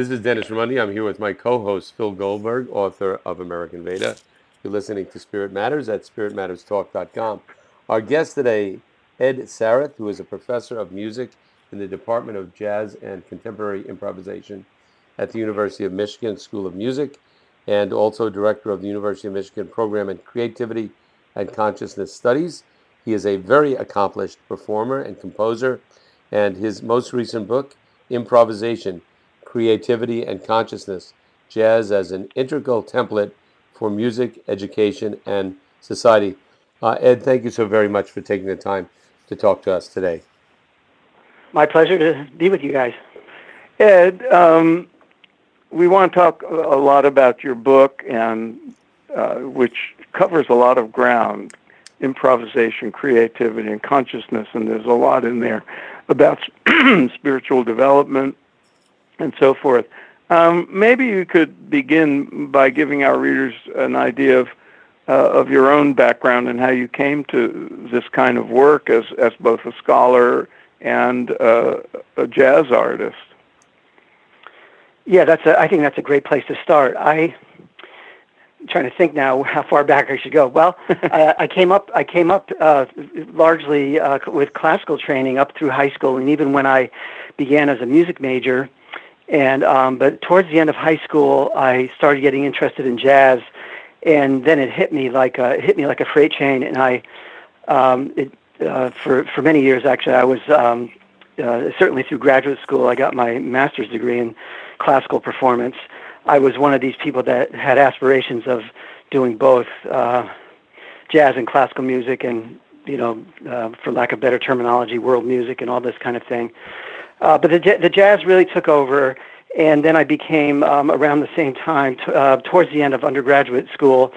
This is Dennis Raimondi. I'm here with my co-host Phil Goldberg, author of American Veda. You're listening to Spirit Matters at spiritmatterstalk.com. Our guest today, Ed Sarath, who is a professor of music in the Department of Jazz and Contemporary Improvisation at the University of Michigan School of Music, and also director of the University of Michigan Program in Creativity and Consciousness Studies. He is a very accomplished performer and composer, and his most recent book, Improvisation, Creativity and Consciousness, Jazz as an Integral Template for Music, Education, and Society. Uh, Ed, thank you so very much for taking the time to talk to us today. My pleasure to be with you guys. Ed, um, we want to talk a lot about your book, and uh, which covers a lot of ground improvisation, creativity, and consciousness, and there's a lot in there about spiritual development and so forth. Um, maybe you could begin by giving our readers an idea of uh, of your own background and how you came to this kind of work as as both a scholar and uh, a jazz artist. Yeah, that's a, I think that's a great place to start. I I'm trying to think now how far back I should go. Well, I, I came up. I came up uh, largely uh, with classical training up through high school, and even when I began as a music major. And um, but towards the end of high school, I started getting interested in jazz, and then it hit me like a, it hit me like a freight train. And I, um, it, uh, for for many years actually, I was um, uh, certainly through graduate school. I got my master's degree in classical performance I was one of these people that had aspirations of doing both uh, jazz and classical music, and you know, uh, for lack of better terminology, world music and all this kind of thing. Uh, but the the jazz really took over, and then I became um, around the same time, t- uh, towards the end of undergraduate school,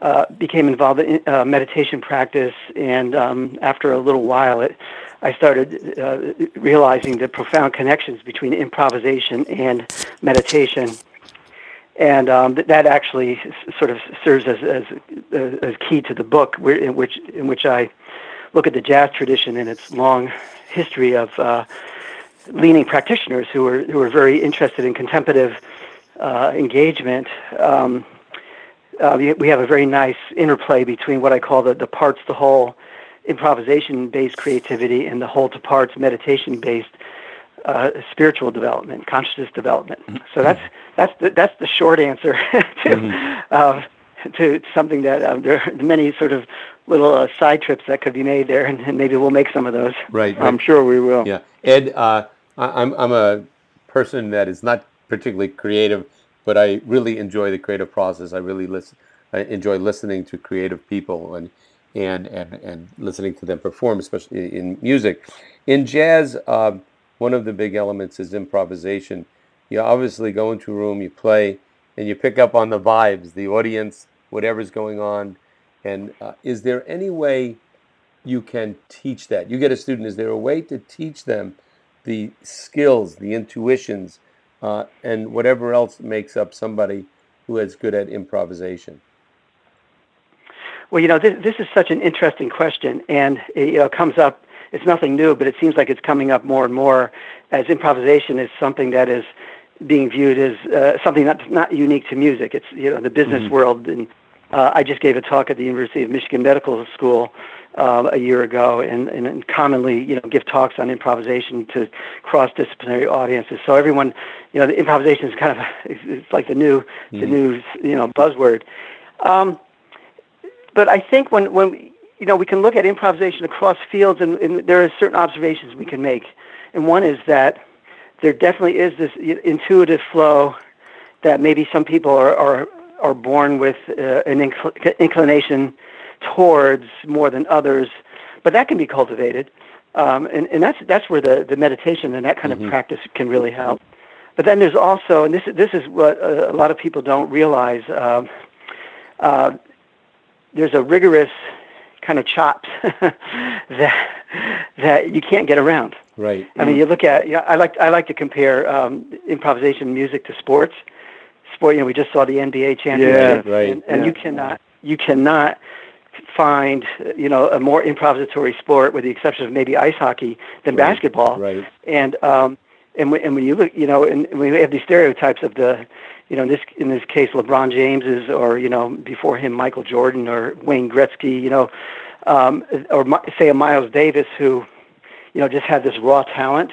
uh, became involved in uh, meditation practice, and um, after a little while, it I started uh, realizing the profound connections between improvisation and meditation. And um, that actually sort of serves as, as, as key to the book, in which in which I look at the jazz tradition and its long history of uh, leaning practitioners who are who are very interested in contemplative uh, engagement. Um, uh, we have a very nice interplay between what I call the, the parts to whole improvisation based creativity and the whole to parts meditation based uh, spiritual development, consciousness development. Mm-hmm. So that's that's the, that's the short answer to mm-hmm. uh, to something that uh, there are many sort of little uh, side trips that could be made there, and, and, maybe we'll make some of those. Right, right. I'm sure we will. Yeah, Ed, uh, I'm I'm a person that is not particularly creative, but I really enjoy the creative process. I really listen. I enjoy listening to creative people and and and and listening to them perform, especially in music. In jazz. Um, one of the big elements is improvisation. You obviously go into a room, you play, and you pick up on the vibes, the audience, whatever's going on. And uh, is there any way you can teach that? You get a student, is there a way to teach them the skills, the intuitions, uh, and whatever else makes up somebody who is good at improvisation? Well, you know, this, this is such an interesting question, and it you know, comes up it's nothing new, but it seems like it's coming up more and more as improvisation is something that is being viewed as uh, something that's not unique to music. It's you know the business mm-hmm. world, and uh, I just gave a talk at the University of Michigan Medical School uh, a year ago, and, and, commonly you know give talks on improvisation to cross-disciplinary audiences. So everyone, you know, the improvisation is kind of it's like the new mm-hmm. the new you know buzzword. Um, but I think when when you know, we can look at improvisation across fields, and, and there are certain observations we can make. And one is that there definitely is this intuitive flow that maybe some people are are, are born with uh, an incl- inclination towards more than others, but that can be cultivated, um, and and that's that's where the the meditation and that kind mm-hmm. of practice can really help. But then there's also, and this this is what a, lot of people don't realize. Uh, uh, there's a rigorous kind of chops that that you can't get around. Right. I mean, you look at. Yeah, I like I like to compare um, improvisation music to sports. Sport. You know, we just saw the NBA championship. Yeah, right. And, and yeah. you cannot you cannot find you know a more improvisatory sport, with the exception of maybe ice hockey, than right. basketball. Right. And um, and when, and when you look, you know, and we have these stereotypes of the, you know, in this in this case, LeBron James's, or you know, before him, Michael Jordan or Wayne Gretzky, you know, um, or say a Miles Davis who, you know, just had this raw talent.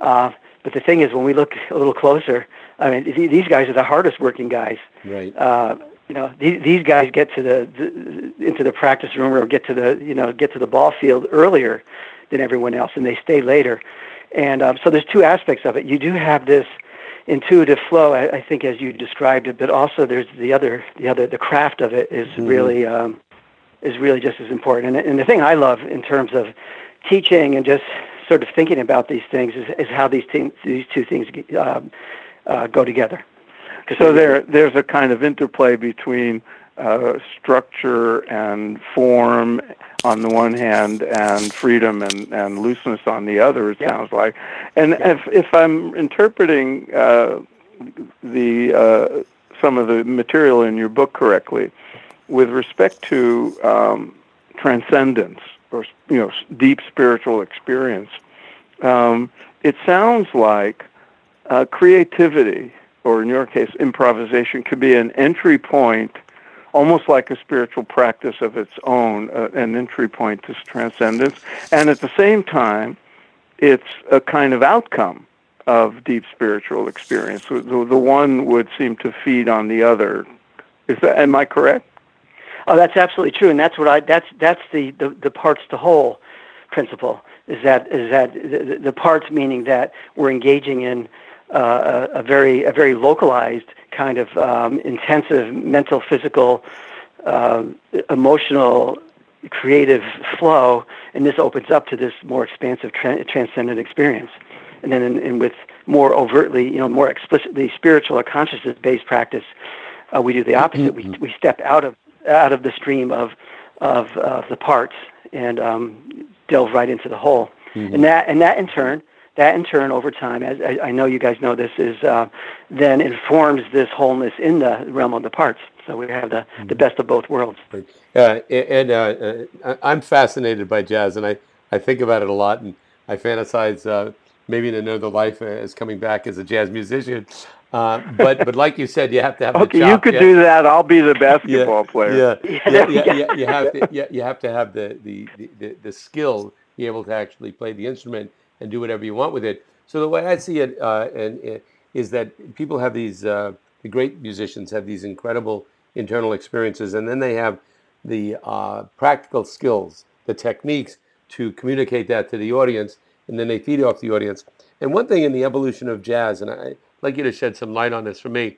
Uh, but the thing is, when we look a little closer, I mean, these guys are the hardest working guys. Right. Uh, you know, these, these guys get to the, the into the practice room or get to the you know get to the ball field earlier than everyone else, and they stay later. And um, so there's two aspects of it. You do have this intuitive flow, I, I think, as you described it, but also there's the other the other the craft of it is mm-hmm. really um, is really just as important. And, and the thing I love in terms of teaching and just sort of thinking about these things is, is how these things, these two things um, uh, go together. So there, there's a kind of interplay between uh, structure and form on the one hand, and freedom and, and looseness on the other. It sounds like, and if if I'm interpreting uh, the uh, some of the material in your book correctly, with respect to um, transcendence or you know deep spiritual experience, um, it sounds like uh, creativity, or in your case, improvisation, could be an entry point, almost like a spiritual practice of its own, uh, an entry point to transcendence, and at the same time, it's a kind of outcome of deep spiritual experience. The, the one would seem to feed on the other. Is that am I correct? Oh, that's absolutely true, and that's what I that's that's the the, the parts to whole principle. Is that is that the, the parts meaning that we're engaging in uh, a, a, very a very localized kind of um, intensive mental, physical, uh, emotional, creative flow, and this opens up to this more expansive tra- transcendent experience. And then, in, in with more overtly, you know, more explicitly spiritual or consciousness-based practice, uh, we do the opposite. we we step out of out of the stream of of the parts and um, delve right into the whole. Mm-hmm. And that and that in turn that in turn over time, as I, I know you guys know this, is uh, then informs this wholeness in the realm of the parts. So we have the, mm-hmm. the best of both worlds. Uh, and uh, uh, I'm fascinated by jazz, and I, I think about it a lot, and I fantasize uh, maybe in another life as coming back as a jazz musician. Uh, but but like you said, you have to have the okay, you could yeah. do that. I'll be the basketball yeah, player. Yeah, yeah, yeah, yeah, You have to yeah, you have to have the the, the, the skill, be able to actually play the instrument and do whatever you want with it. So the way I see it, uh, and uh, is that people have these uh, the great musicians have these incredible internal experiences, and then they have the uh, practical skills, the techniques to communicate that to the audience, and then they feed off the audience. And one thing in the evolution of jazz, and I'd like you to shed some light on this for me.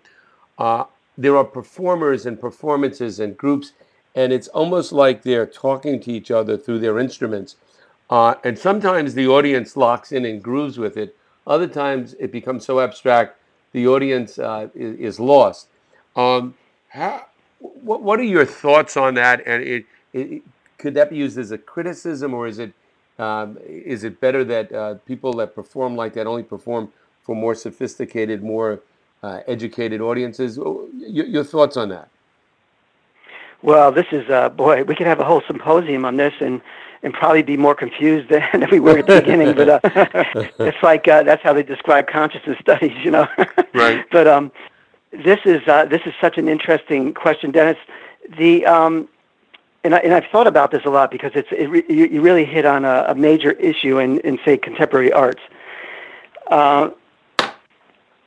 Uh, there are performers and performances and groups, and it's almost like they're talking to each other through their instruments. Uh, and sometimes the audience locks in and grooves with it. Other times it becomes so abstract the audience uh, is, is, lost. Um, how, what, what, are your thoughts on that? And it, it, could that be used as a criticism, or is it um, is it better that uh, people that perform like that only perform for more sophisticated, more uh, educated audiences. Your, your, thoughts on that? Well, this is uh, boy. We could have a whole symposium on this, and and probably be more confused than if we were at the beginning. But uh, it's like uh, that's how they describe consciousness studies, you know. right. But um, this is uh, this is such an interesting question, Dennis. The um, and, I, and I've thought about this a lot because it's it re- you, you really hit on a, a major issue in, in say contemporary arts. Uh,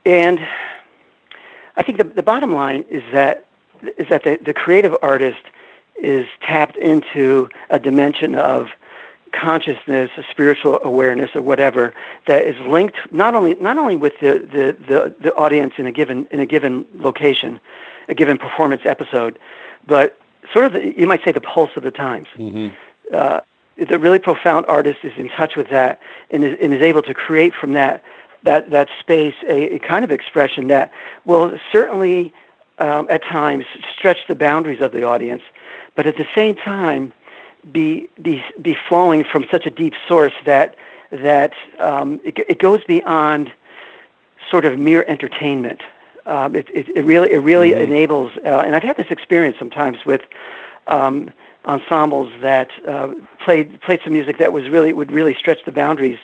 and I think the, the bottom line is that is that the, the creative artist is tapped into a dimension of consciousness, a spiritual awareness, or whatever that is linked not only not only with the, the, the, the audience in a given in a given location, a given performance episode, but sort of the, you might say the pulse of the times. Mm-hmm. Uh, the really profound artist is in touch with that and is, and is able to create from that that that space a, a kind of expression that will certainly um, at times stretch the boundaries of the audience, but at the same time be be be flowing from such a deep source that that um, it, it goes beyond sort of mere entertainment. Um, it, it, it really it really mm-hmm. enables, uh, and I've had this experience sometimes with um, ensembles that uh, played played some music that was really would really stretch the boundaries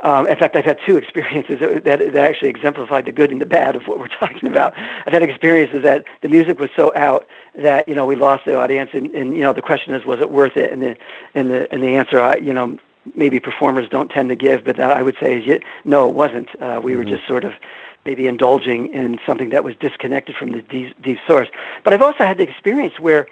Um, in fact, I've had two experiences that, that, actually exemplified the good and the bad of what we're talking about. I've had experiences that the music was so out that you know we lost the audience, and, and you know the question is, was it worth it? And the and the and the answer, I, you know, maybe performers don't tend to give, but that I would say is, no, it wasn't. Uh, we mm-hmm. were just sort of maybe indulging in something that was disconnected from the deep, deep source. But I've also had the experience where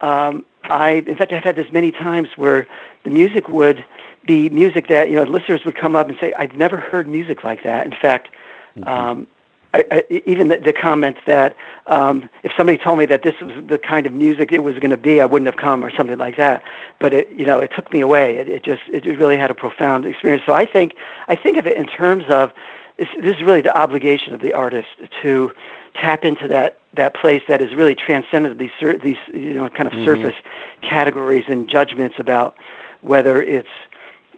um, I, in fact, I've had this many times where the music would be music that you know listeners would come up and say, "I've never heard music like that." In fact, mm-hmm. um, I, I, even the, the comments that um, if somebody told me that this was the kind of music it was going to be, I wouldn't have come or something like that. But it, you know, it took me away. It, it just, it really had a profound experience. So I think, I think of it in terms of this, this is really the obligation of the artist to tap into that that place that is really transcendent these these you know kind of mm-hmm. surface categories and judgments about whether it's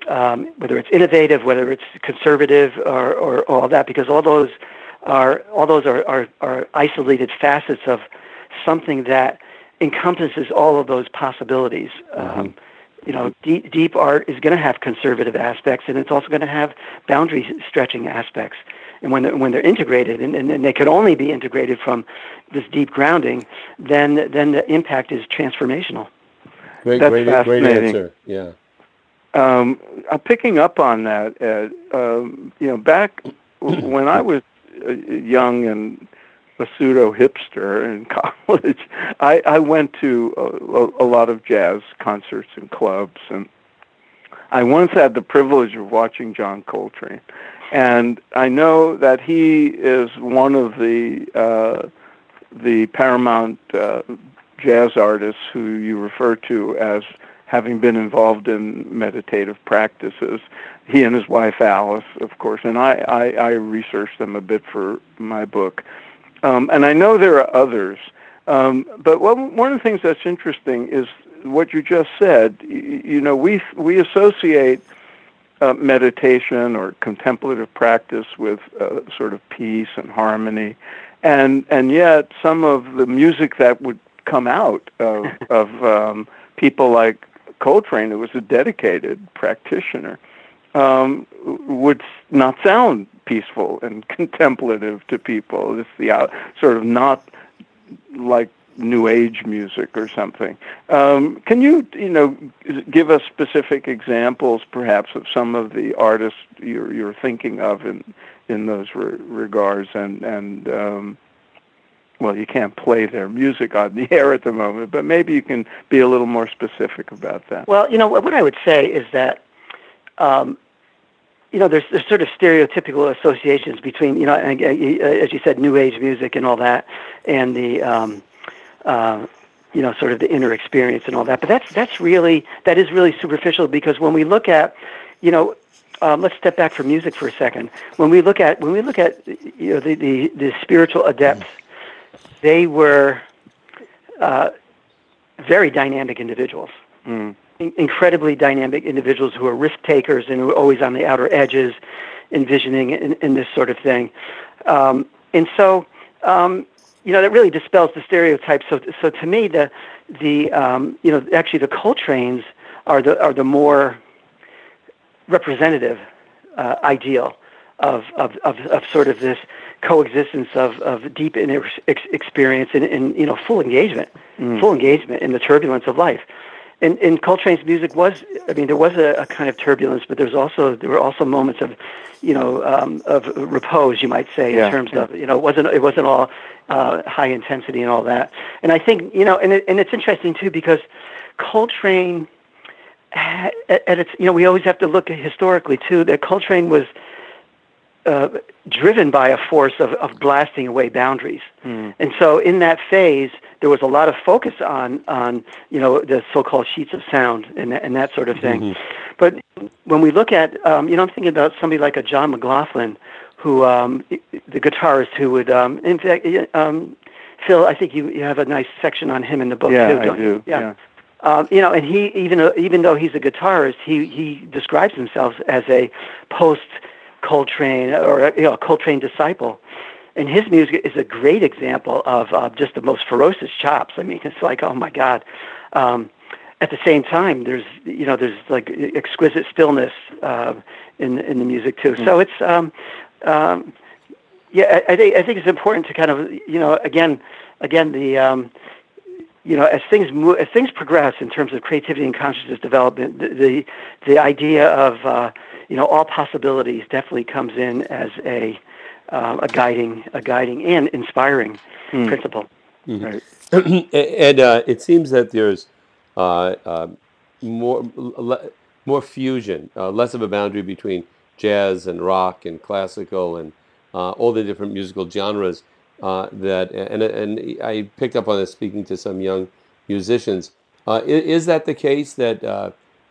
um, whether it's innovative, whether it's conservative, or, or, all that, because all those are all those are, are, are isolated facets of something that encompasses all of those possibilities. Mm-hmm. Um, you know, deep, deep art is going to have conservative aspects, and it's also going to have boundary stretching aspects. And when they're, when they're integrated, and, and, and they could only be integrated from this deep grounding, then then the impact is transformational. Great, That's great, great answer. Yeah. Um, I'm picking up on that. Ed. Um, you know, back when I was uh, young and a pseudo hipster in college, I, I went to a, a, lot of jazz concerts and clubs, and I once had the privilege of watching John Coltrane, and I know that he is one of the uh, the paramount uh, jazz artists who you refer to as having been involved in meditative practices. He and his wife Alice, of course, and I, I, I researched them a bit for my book. Um, and I know there are others. Um, but one, one of the things that's interesting is what you just said. You, you know, we, we associate uh, meditation or contemplative practice with uh, sort of peace and harmony. And, and yet, some of the music that would come out of, of um, people like Coltrane, who was a dedicated practitioner, um, would not sound peaceful and contemplative to people. It's the uh, sort of not like new age music or something. Um, can you, you know, give us specific examples, perhaps, of some of the artists you're, you're thinking of in in those re- regards, and and um, well, you can't play their music on the air at the moment, but maybe you can be a little more specific about that. Well, you know, what I would say is that, um, you know, there's, there's sort of stereotypical associations between, you know, as you said, new age music and all that, and the, um, uh, you know, sort of the inner experience and all that. But that's that's really that is really superficial because when we look at, you know, um, let's step back from music for a second. When we look at when we look at you know the the, the spiritual adepts they were uh, very dynamic individuals, mm. in- incredibly dynamic individuals who are risk takers and who are always on the outer edges, envisioning in, in this sort of thing. Um, and so, um, you know, that really dispels the stereotypes. So, so to me, the the um, you know actually the Coltrane's are the are the more representative uh, ideal of, of, of, of sort of this coexistence of, of deep inner ex- experience and, and, you know full engagement, mm. full engagement in the turbulence of life. And, and Coltrane's music was, I mean, there was a, a kind of turbulence, but there's also there were also moments of, you know, um, of repose, you might say, yeah, in terms yeah. of, you know, it wasn't it wasn't all uh, high intensity and all that. And I think, you know, and it, and it's interesting too because Coltrane, at, at its, you know, we always have to look historically too that Coltrane was uh, driven by a force of, of blasting away boundaries. Mm. And so in that phase, there was a lot of focus on, on you know, the so-called sheets of sound and, and that sort of thing. Mm-hmm. But when we look at, um, you know, I'm thinking about somebody like a John McLaughlin, who, um, the guitarist who would, um, in fact, um, Phil, I think you, you have a nice section on him in the book yeah, too, don't I do. you? Yeah. yeah. Um, you know, and he even even though he's a guitarist, he he describes himself as a post Coltrane or you know, a Coltrane disciple. And his music is a great example of uh, just the most ferocious chops. I mean, it's like, oh my God. Um, at the same time, there's you know there's like exquisite stillness uh, in in the music too. Mm-hmm. So it's um, um, yeah, I, I think I think it's important to kind of you know again again the um, you know as things move as things progress in terms of creativity and consciousness development, the the, the idea of uh, you know all possibilities definitely comes in as a uh, a guiding a guiding and inspiring mm. principle. Mm-hmm. Right. and uh, it seems that there's uh, uh, more more fusion, uh, less of a boundary between jazz and rock and classical and uh, all the different musical genres. Uh, that and and I picked up on this speaking to some young musicians. Is, is, that the case that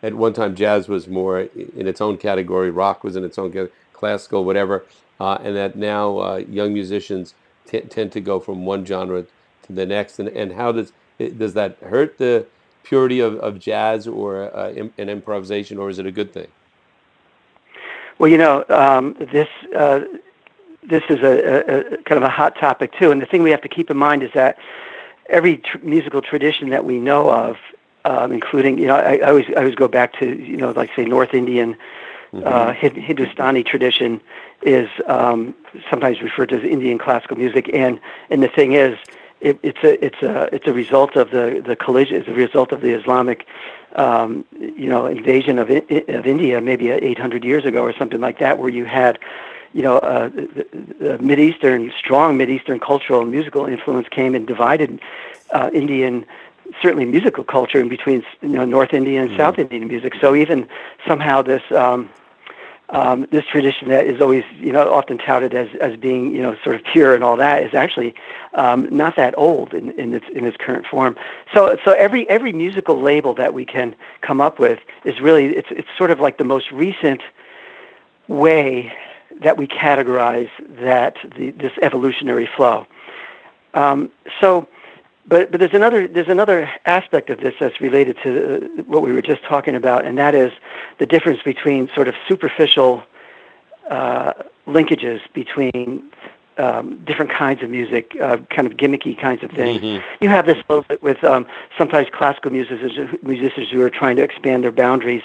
at one time jazz was more in its own category, rock was in its own category, classical, whatever, and that now young musicians t- tend to go from one genre to the next, and, and how does does that hurt the purity of, of jazz or uh, an improvisation, or is it a good thing? Well, you know, um, this uh, this is a, a, kind of a hot topic too, and the thing we have to keep in mind is that every tr- musical tradition that we know of, um, including you know, I, I, always I always go back to you know, like say North Indian. Mm-hmm. Uh, Hindustani tradition is um, sometimes referred to as Indian classical music, and and the thing is, it, it's a it's a it's a result of the the collision. It's a result of the Islamic, um, you know, invasion of of India maybe 800 years ago or something like that, where you had, you know, uh, the, the Mid Eastern strong Mid Eastern cultural and musical influence came and divided uh, Indian certainly musical culture in between you know North Indian and mm-hmm. South Indian music. So even somehow this um, um, this tradition that is always, you know, often touted as, as being, you know, sort of pure and all that is actually um, not that old in, in its in its current form. So so every every musical label that we can come up with is really it's it's sort of like the most recent way that we categorize that the, this evolutionary flow. Um, so but but there's another there's another aspect of this that's related to uh, what we were just talking about, and that is the difference between sort of superficial uh, linkages between um, different kinds of music, uh, kind of gimmicky kinds of things. Mm-hmm. You have this a little bit with um, sometimes classical musicians, musicians who are trying to expand their boundaries.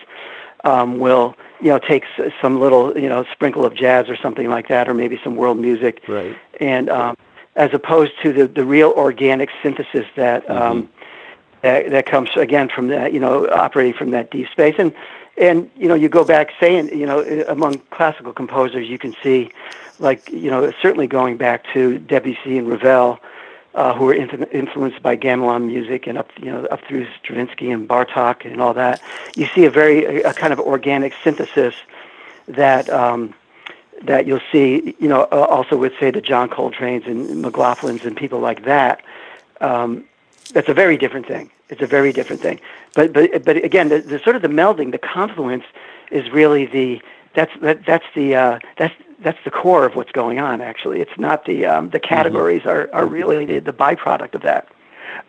Um, will you know take some little you know sprinkle of jazz or something like that, or maybe some world music, right. and um, as opposed to the, the real organic synthesis that mm-hmm. um, that, that comes again from that you know operating from that deep space and and you know you go back saying you know among classical composers you can see like you know certainly going back to Debussy and Ravel uh, who were influenced by gamelan music and up you know up through Stravinsky and Bartok and all that you see a very a, a kind of organic synthesis that um, that you'll see, you know, uh, also with say the John Coltrane's and McLaughlin's and people like that. Um, that's a very different thing. It's a very different thing. But but but again, the, the sort of the melding, the confluence, is really the that's that, that's the uh, that's that's the core of what's going on. Actually, it's not the um, the mm-hmm. categories mm-hmm. are are really the, the byproduct of that.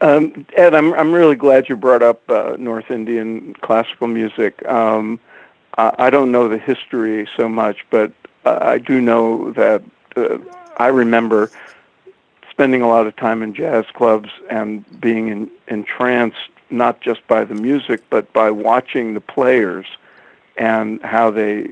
Um, Ed, I'm I'm really glad you brought up uh, North Indian classical music. Um, I, I don't know the history so much, but I do know that uh, I remember spending a lot of time in jazz clubs and being in, entranced not just by the music but by watching the players and how they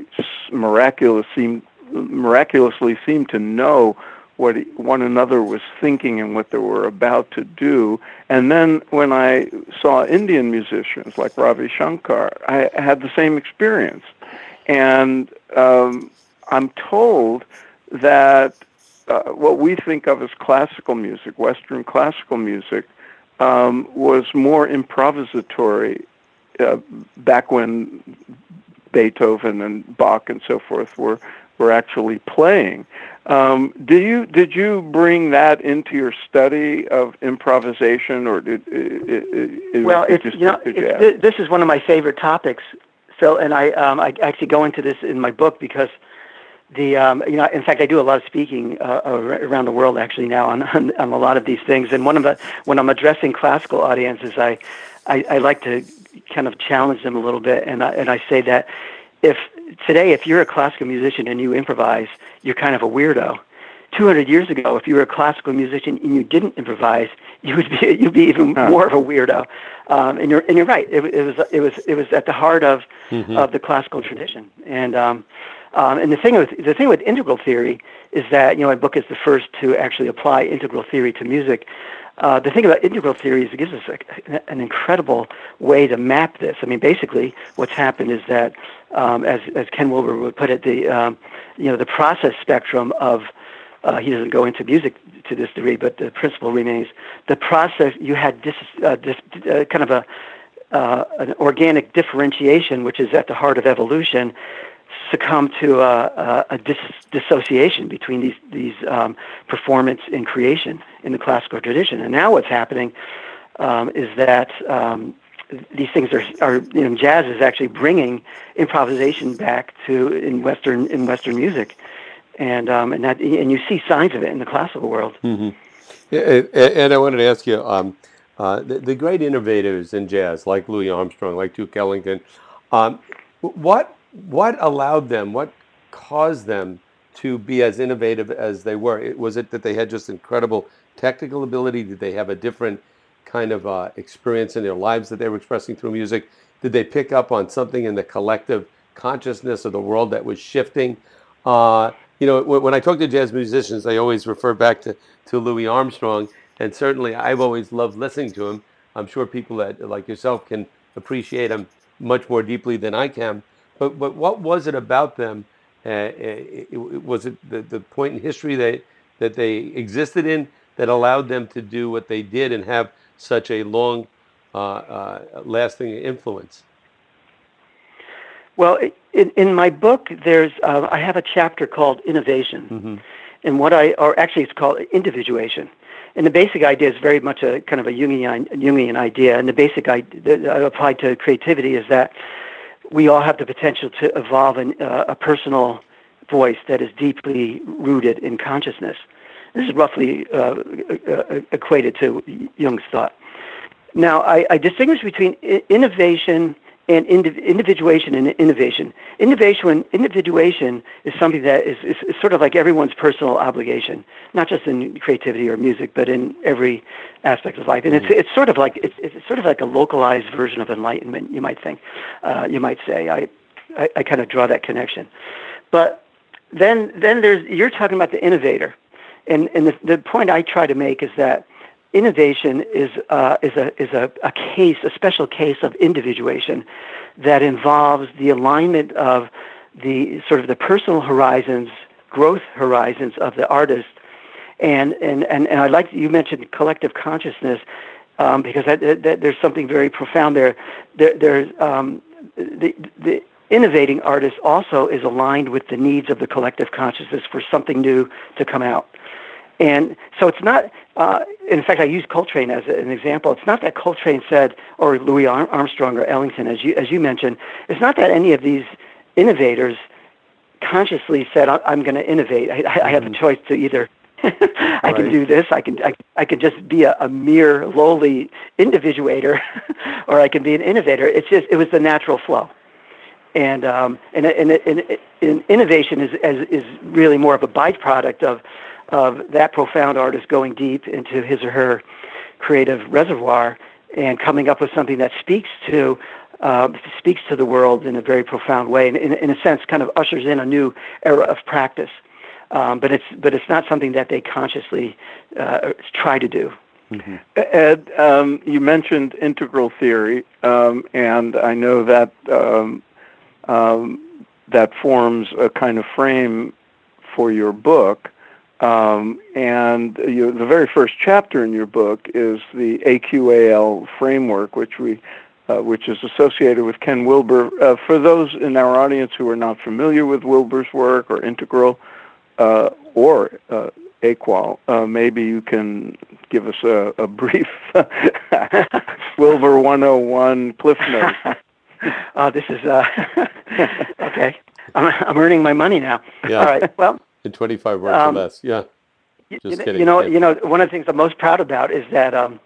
miraculous seem, miraculously seemed to know what one another was thinking and what they were about to do. And then when I saw Indian musicians like Ravi Shankar, I had the same experience. And um, I'm told that uh, what we think of as classical music, Western classical music, um, was more improvisatory uh, back when Beethoven and Bach and so forth were were actually playing. Um, do you did you bring that into your study of improvisation, or did it, it, well? It you know it's, this is one of my favorite topics, Phil, and I um, I actually go into this in my book because the um, you know in fact I do a lot of speaking uh, around the world actually now on, on, on a lot of these things and one of the when I'm addressing classical audiences I, I I like to kind of challenge them a little bit and I, and I say that if today if you're a classical musician and you improvise you're kind of a weirdo 200 years ago, if you were a classical musician and you didn't improvise, you would be you'd be even more of a weirdo. Um, and you're and you're right. It, it, was it was it was at the heart of mm-hmm. of the classical tradition. And um, um, and the thing with the thing with integral theory is that you know my book is the first to actually apply integral theory to music. Uh, the thing about integral theory is it gives us a, an incredible way to map this. I mean, basically, what's happened is that, um, as as Ken Wilber would put it, the um, you know the process spectrum of uh, he doesn't go into music to this degree, but the principle remains the process. You had dis, uh, uh, kind of a uh, an organic differentiation, which is at the heart of evolution, succumb to a, a dis- dissociation between these these um, performance and creation in the classical tradition. And now what's happening um, is that um, these things are, are you know, jazz is actually bringing improvisation back to in Western in Western music, and um, and that and you see signs of it in the classical world. Mm-hmm. And I wanted to ask you. Um, uh, the, the, great innovators in jazz, like Louis Armstrong, like Duke Ellington, um, what what allowed them, what caused them to be as innovative as they were? Was it that they had just incredible technical ability? Did they have a different kind of uh, experience in their lives that they were expressing through music? Did they pick up on something in the collective consciousness of the world that was shifting? Uh, you know, when I talk to jazz musicians, I always refer back to, to Louis Armstrong, and certainly I've always loved listening to him. I'm sure people that like yourself can appreciate him much more deeply than I can. But but what was it about them? Uh, it, it, was it the, the point in history that that they existed in that allowed them to do what they did and have such a long, uh, uh, lasting influence? Well, in, in my book, there's uh, I have a chapter called innovation, mm-hmm. and what I or actually it's called individuation. And the basic idea is very much a kind of a Jungian, Jungian idea. And the basic idea applied to creativity is that we all have the potential to evolve an, uh, a personal voice that is deeply rooted in consciousness. This is roughly uh, equated to Jung's thought. Now, I, I distinguish between innovation and individuation and innovation. Innovation, individuation is something that is, is, is, sort of like everyone's personal obligation, not just in creativity or music, but in every aspect of life. And it's, mm-hmm. it's sort of like it's, it's sort of like a localized version of enlightenment. You might think, uh, you might say. I, I, I kind of draw that connection. But then, then there's you're talking about the innovator, and and the, the point I try to make is that innovation is uh, is a is a, a case, a special case of individuation that involves the alignment of the sort of the personal horizons, growth horizons of the artist, and and and, and I like you mentioned collective consciousness um, because that, that, there's something very profound there. there there's um, the the innovating artist also is aligned with the needs of the collective consciousness for something new to come out. And so it's not, uh, in fact, I use Coltrane as an example. It's not that Coltrane said, or Louis Armstrong or Ellington, as you, as you mentioned, it's not that any of these innovators consciously said, I'm going to innovate. I, I have a mm-hmm. choice to either I right. can do this. I can I, I can just be a, a mere lowly individuator, or I can be an innovator. It's just it was the natural flow, and um, and, and, and, and innovation is, is is really more of a byproduct of of that profound artist going deep into his or her creative reservoir and coming up with something that speaks to uh, speaks to the world in a very profound way, and in, in a sense, kind of ushers in a new era of practice. Um, but it's but it's not something that they consciously uh, try to do. Mm-hmm. Ed, um, you mentioned integral theory, um, and I know that um, um, that forms a kind of frame for your book. Um, and you, the very first chapter in your book is the AQAL framework, which we, uh, which is associated with Ken Wilber. Uh, for those in our audience who are not familiar with Wilber's work or Integral uh, or uh, AQAL, uh, maybe you can give us a, a brief Wilber 101 Cliff Note. Oh, this is uh, okay. I'm, I'm earning my money now. Yeah. All right. Well in 25 words um, or less. Yeah. Just you, kidding. You know, you know, one of the things I'm most proud about is that um,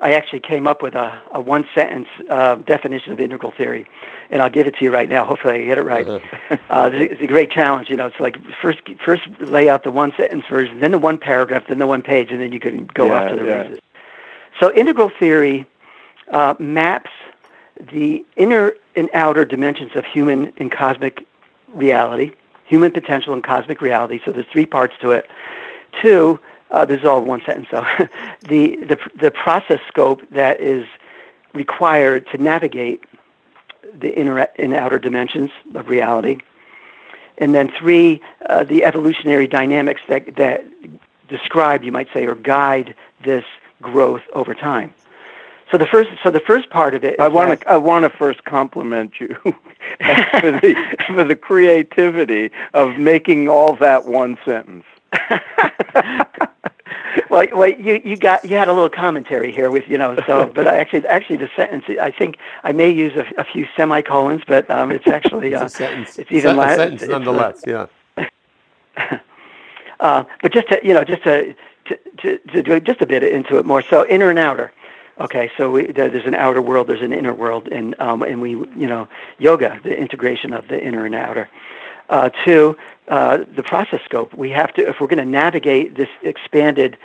I actually came up with a, a one sentence uh, definition of integral theory, and I'll give it to you right now. Hopefully, I get it right. Uh-huh. uh, it's, it's a great challenge. You know, it's like first first lay out the one sentence version, then the one paragraph, then the one page, and then you can go yeah, off to the yeah. races. So integral theory uh, maps the inner and outer dimensions of human and cosmic reality, human potential and cosmic reality. So there's three parts to it. Two, uh, this is all one sentence though. the, the the process scope that is required to navigate the inner and outer dimensions of reality, and then three, uh, the evolutionary dynamics that that describe, you might say, or guide this growth over time. So the first, so the first part of it. I want to, I want to first compliment you for the for the creativity of making all that one sentence. well, well, you you got you had a little commentary here with you know so, but I actually actually the sentence I think I may use a, a few semicolons, but um, it's actually uh, it's a sentence. It's even less. sentence it's, nonetheless. yeah. uh, but just to you know just to to, to, to do just a bit into it more. So inner and outer. Okay, so we, there's an outer world, there's an inner world, and um, and we you know yoga, the integration of the inner and outer. Uh, two, uh, the process scope. We have to, if we're going to navigate this expanded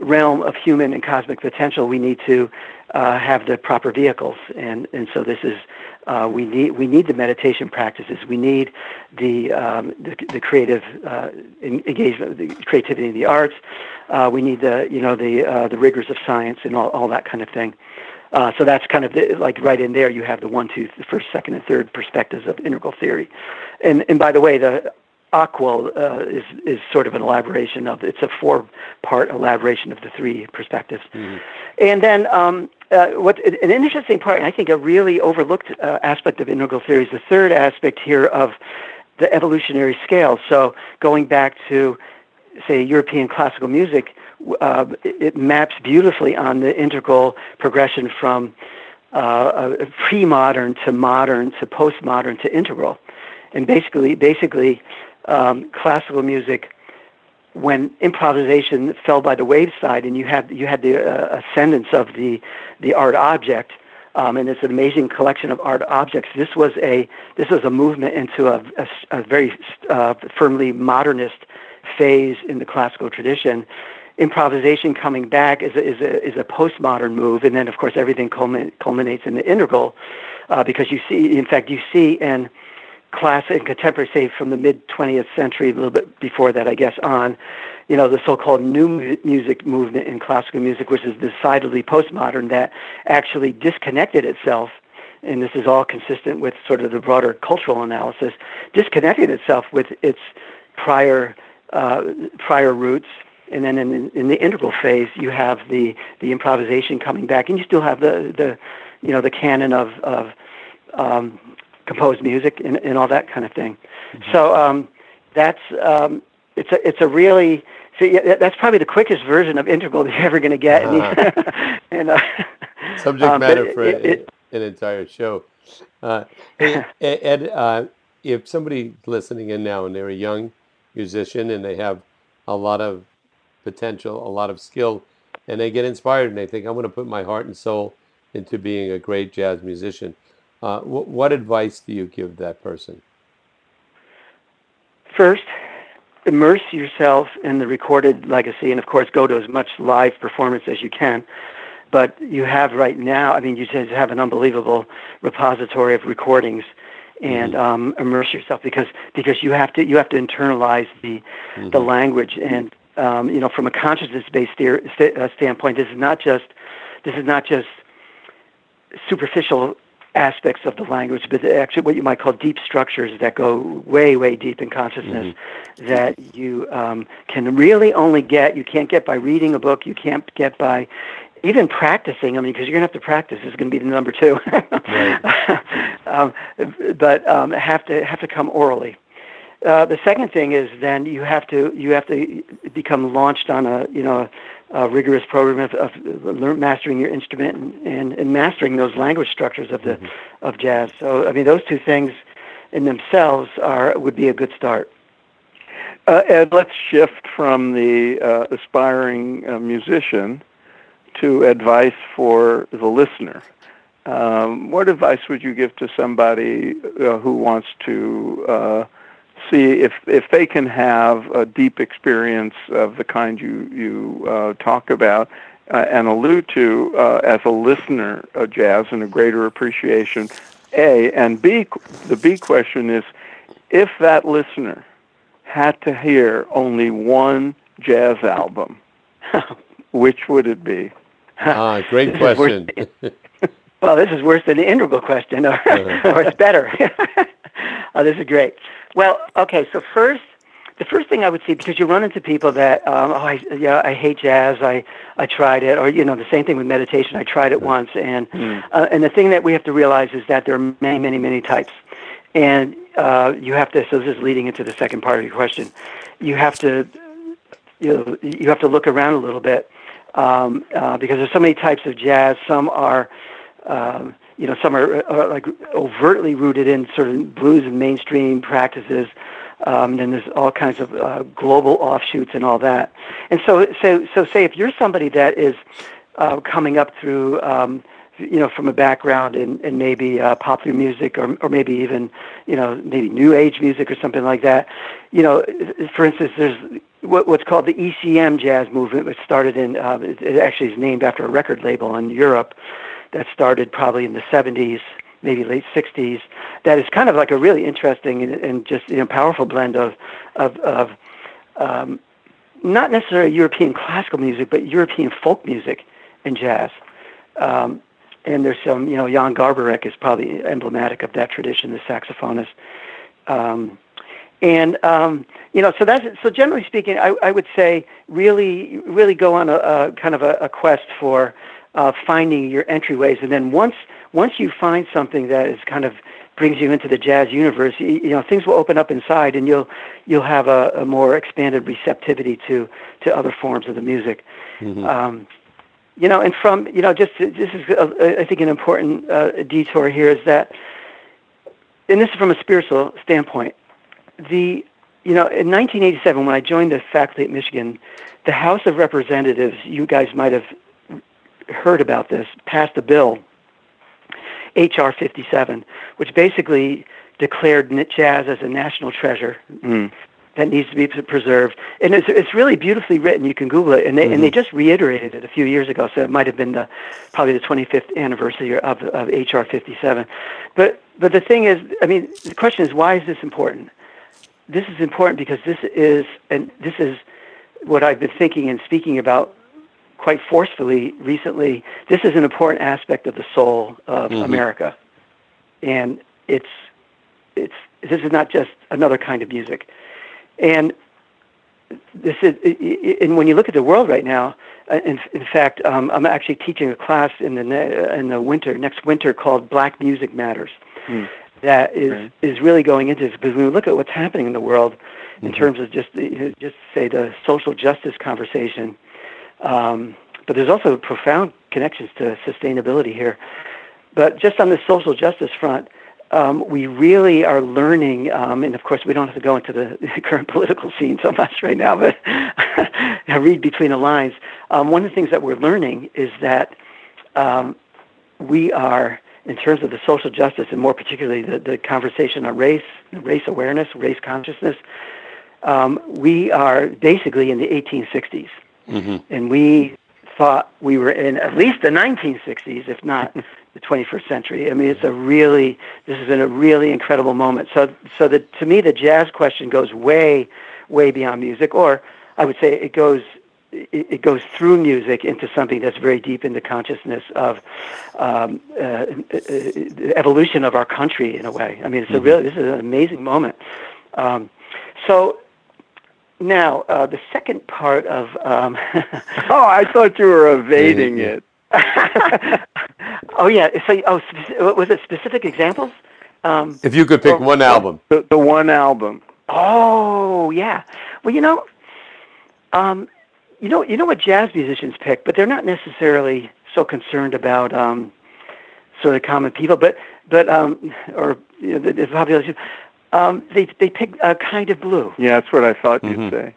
realm of human and cosmic potential, we need to uh, have the proper vehicles, and and so this is uh, we need we need the meditation practices. We need the um, the, the, creative uh, engagement, the creativity in the arts. Uh, we need the you know the uh, the rigors of science and all, all that kind of thing. Uh, so that's kind of the, like right in there. You have the one, two, the first, second, and third perspectives of integral theory. And and by the way, the AQAL uh, is is sort of an elaboration of it's a four part elaboration of the three perspectives. Mm-hmm. And then um, uh, what an interesting part, and I think a really overlooked uh, aspect of integral theory is the third aspect here of the evolutionary scale. So going back to say European classical music, uh, it maps beautifully on the integral progression from uh, pre-modern to modern to postmodern to integral, and basically, basically, um, classical music when improvisation fell by the wayside and you had you had the uh, ascendance of the the art object um, and it's an amazing collection of art objects. This was a this was a movement into a, a, a very uh, firmly modernist phase in the classical tradition. Improvisation coming back is a, is a, is a postmodern move, and then of course everything culminates in the integral, uh, because you see, in fact, you see in classic and contemporary, say from the mid 20th century, a little bit before that, I guess, on, you know, the so-called new music movement in classical music, which is decidedly postmodern, that actually disconnected itself, and this is all consistent with sort of the broader cultural analysis, disconnected itself with its prior uh, prior roots. And then in, in the integral phase, you have the, the improvisation coming back, and you still have the, the you know the canon of, of um, composed music and, and all that kind of thing. Mm-hmm. So um, that's um, it's a it's a really so yeah, that's probably the quickest version of integral that you're ever going to get. Uh-huh. and, uh, Subject um, matter for it, it, an entire show. Uh, Ed, uh, if somebody listening in now and they're a young musician and they have a lot of potential, a lot of skill, and they get inspired and they think, I'm going to put my heart and soul into being a great jazz musician. Uh, wh- what advice do you give that person? First, immerse yourself in the recorded legacy, and of course, go to as much live performance as you can. But you have right now, I mean, you just have an unbelievable repository of recordings, and mm-hmm. um, immerse yourself because because you have to you have to internalize the mm-hmm. the language, and um, you know, from a consciousness-based st- uh, standpoint, this is not just this is not just superficial aspects of the language, but actually what you might call deep structures that go way, way deep in consciousness mm-hmm. that you um, can really only get. You can't get by reading a book. You can't get by even practicing. I mean, because you're going to have to practice. Is going to be the number two. um, but um, have to have to come orally. Uh, the second thing is then you have to you have to become launched on a you know a rigorous program of, of learn, mastering your instrument and, and, and, mastering those language structures of the mm-hmm. of jazz. So I mean, those two things in themselves are would be a good start. Uh, Ed, let's shift from the uh, aspiring uh, musician to advice for the listener. Um, what advice would you give to somebody uh, who wants to uh, see if if they can have a deep experience of the kind you you uh, talk about uh, and allude to uh, as a listener of jazz and a greater appreciation? A and B. The B question is, if that listener had to hear only one jazz album, which would it be? Ah, great question. well, this is worse than the integral question, or, uh-huh. or it's better. oh, this is great. Well, okay. So first, the first thing I would see because you run into people that um, oh I yeah I hate jazz I I tried it or you know the same thing with meditation I tried it once and mm. uh, and the thing that we have to realize is that there are many many many types and uh, you have to so this is leading into the second part of your question you have to you know you have to look around a little bit um, uh, because there's so many types of jazz some are um, you know some are, are like overtly rooted in sort of blues and mainstream practices um, and there's all kinds of uh, global offshoots and all that. And so, so, so say if you're somebody that is uh, coming up through, um, you know, from a background in, in maybe uh, popular music or, or maybe even, you know, maybe new age music or something like that. You know, for instance, there's what, what's called the ECM jazz movement, which started in, uh, it actually is named after a record label in Europe that started probably in the 70s maybe late 60s that is kind of like a really interesting and, and just you know powerful blend of of, of um, not necessarily European classical music, but European folk music and jazz. Um, and there's some, you know, Jan Garbarek is probably emblematic of that tradition, the saxophonist. Um, and um, you know, so that's so. Generally speaking, I, I would say really, really go on a, a kind of a, a quest for uh, finding your entryways, and then once once you find something that is kind of brings you into the jazz universe, you, you know things will open up inside, and you'll you'll have a, a more expanded receptivity to to other forms of the music. Mm-hmm. Um, you know, and from you know, just this is a, I think an important uh, detour here is that, and this is from a spiritual standpoint. The you know, in 1987, when I joined the faculty at Michigan, the House of Representatives, you guys might have heard about this, passed a bill H.R. 57, which basically declared jazz as a national treasure mm. that needs to be preserved. And it's, it's really beautifully written. You can Google it. And they, mm-hmm. and they mm-hmm. just reiterated it a few years ago, so it might have been the, probably the 25th anniversary of, of H.R. 57. But, but the thing is, I mean, the question is, why is this important? This is important because this is, and this is what I've been thinking and speaking about quite forcefully recently, this is an important aspect of the soul of mm-hmm. America, and it's it's this is not just another kind of music, and this is and when you look at the world right now. Uh, in, in fact, um, I'm actually teaching a class in the in the winter next winter called Black Music Matters. Mm. That is right. is really going into this because when we look at what's happening in the world, in mm-hmm. terms of just just say the social justice conversation, um, but there's also profound connections to sustainability here. But just on the social justice front, um, we really are learning, um, and of course, we don't have to go into the, current political scene so much right now, but read between the lines. Um, one of the things that we're learning is that um, we are, in terms of the social justice, and more particularly the, the conversation on race, race awareness, race consciousness, um, we are basically in the 1860s. Mm-hmm. And we thought we were in at least the 1960s, if not the 21st century. I mean, it's a really, this has been a really incredible moment. So, so that to me, the jazz question goes way, way beyond music, or I would say it goes, it, goes through music into something that's very deep in the consciousness of um, uh, uh, evolution of our country in a way. I mean, it's a mm-hmm. really, this is an amazing moment. Um, so now, uh, the second part of. Um, oh, I thought you were evading it. oh yeah. So, oh, was it specific examples? Um, if you could pick one album, the, the one album. Oh yeah. Well, you know, um, you know, you know what jazz musicians pick, but they're not necessarily so concerned about um, sort of common people, but but um, or you know, the, the population. Um, they they pick a kind of blue. Yeah, that's what I thought mm-hmm. you'd say.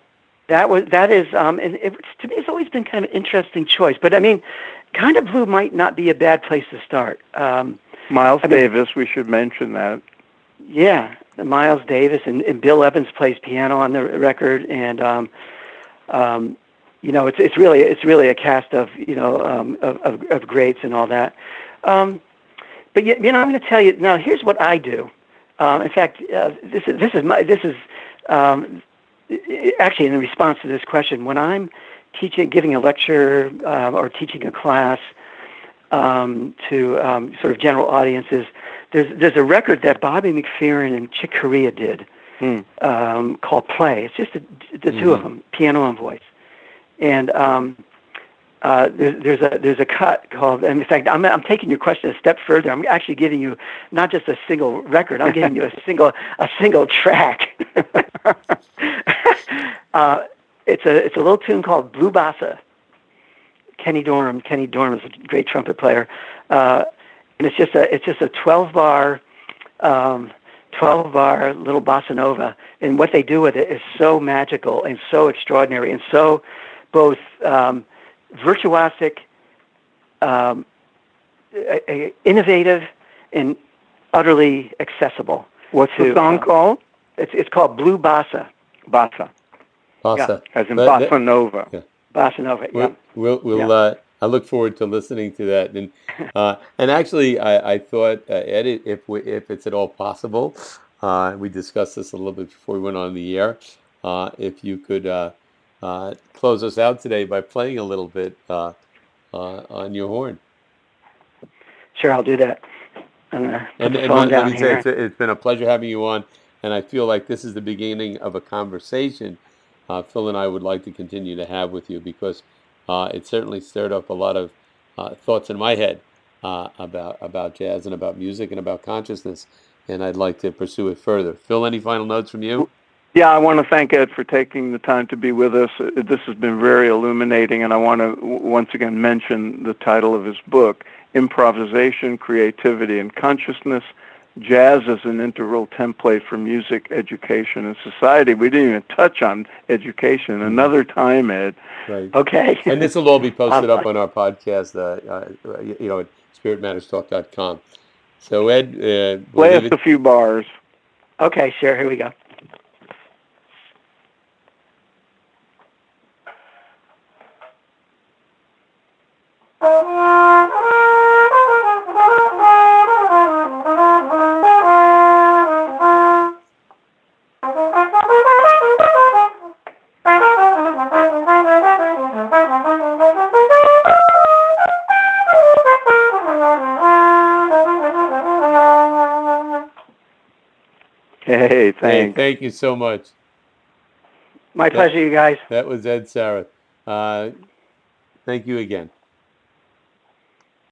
that was that is um, and it, to me it's always been kind of an interesting choice. But I mean, kind of blue might not be a bad place to start. Um, Miles I mean- Davis, we should mention that. yeah, Miles Davis and, and Bill Evans plays piano on the record, and um, um, you know it's it's really it's really a cast of you know um, of, of of greats and all that. Um, but you, you know I'm going to tell you now. Here's what I do. Um, in fact, uh, this is this is my this is um, actually in response to this question. When I'm teaching, giving a lecture um, or teaching a class um, to um, sort of general audiences, there's there's a record that Bobby McFerrin and Chick Corea did Hmm. um, called Play. It's just the, the 2 of Mhm. them, piano and voice. And um, uh, there's, there's a there's a cut called. And in fact, I'm I'm taking your question a step further. I'm actually giving you not just a single record. I'm giving you a single a single track. uh, it's a it's a little tune called Blue Bossa. Kenny Dorham. Kenny Dorham is a great trumpet player, uh, and it's just a it's just a 12 bar. Um, 12 bar little bossa nova and what they do with it is so magical and so extraordinary and so both um, virtuosic um, a- a- innovative and utterly accessible What's To, the song uh, called? it's, it's called blue bossa Bossa, Pasta. as in That- that- bossa nova. bossa nova yeah. We'll, we'll, we'll Yeah. uh, I look forward to listening to that. And, uh, and actually, I, I thought, uh, Ed, if, we, if it's at all possible, uh, we discussed this a little bit before we went on the air, uh, if you could uh, close us out today by playing a little bit uh, uh, on your horn. sure i'll do that I'm gonna put And, and let me say, it's, it's been a pleasure having you on, and I feel like this is the beginning of a conversation uh, Phil and I would like to continue to have with you because uh, it certainly stirred up a lot of uh, thoughts in my head uh, about about jazz and about music and about consciousness, and I'd like to pursue it further. Phil, any final notes from you? Yeah, I want to thank Ed for taking the time to be with us. This has been very illuminating, and I want to once again mention the title of his book, Improvisation, Creativity, and Consciousness, Jazz as an Integral Template for Music, Education, and Society. We didn't even touch on education. Another time, Ed. Right. okay And this will all be posted up on our podcast, uh, uh, you know, at spiritmatterstalk.com. So, Ed, uh, we'll Play us a few bars. okay sure here we go Hey, Hey, thank you so much. my pleasure you guys That was Ed Sarath. Uh, thank you again.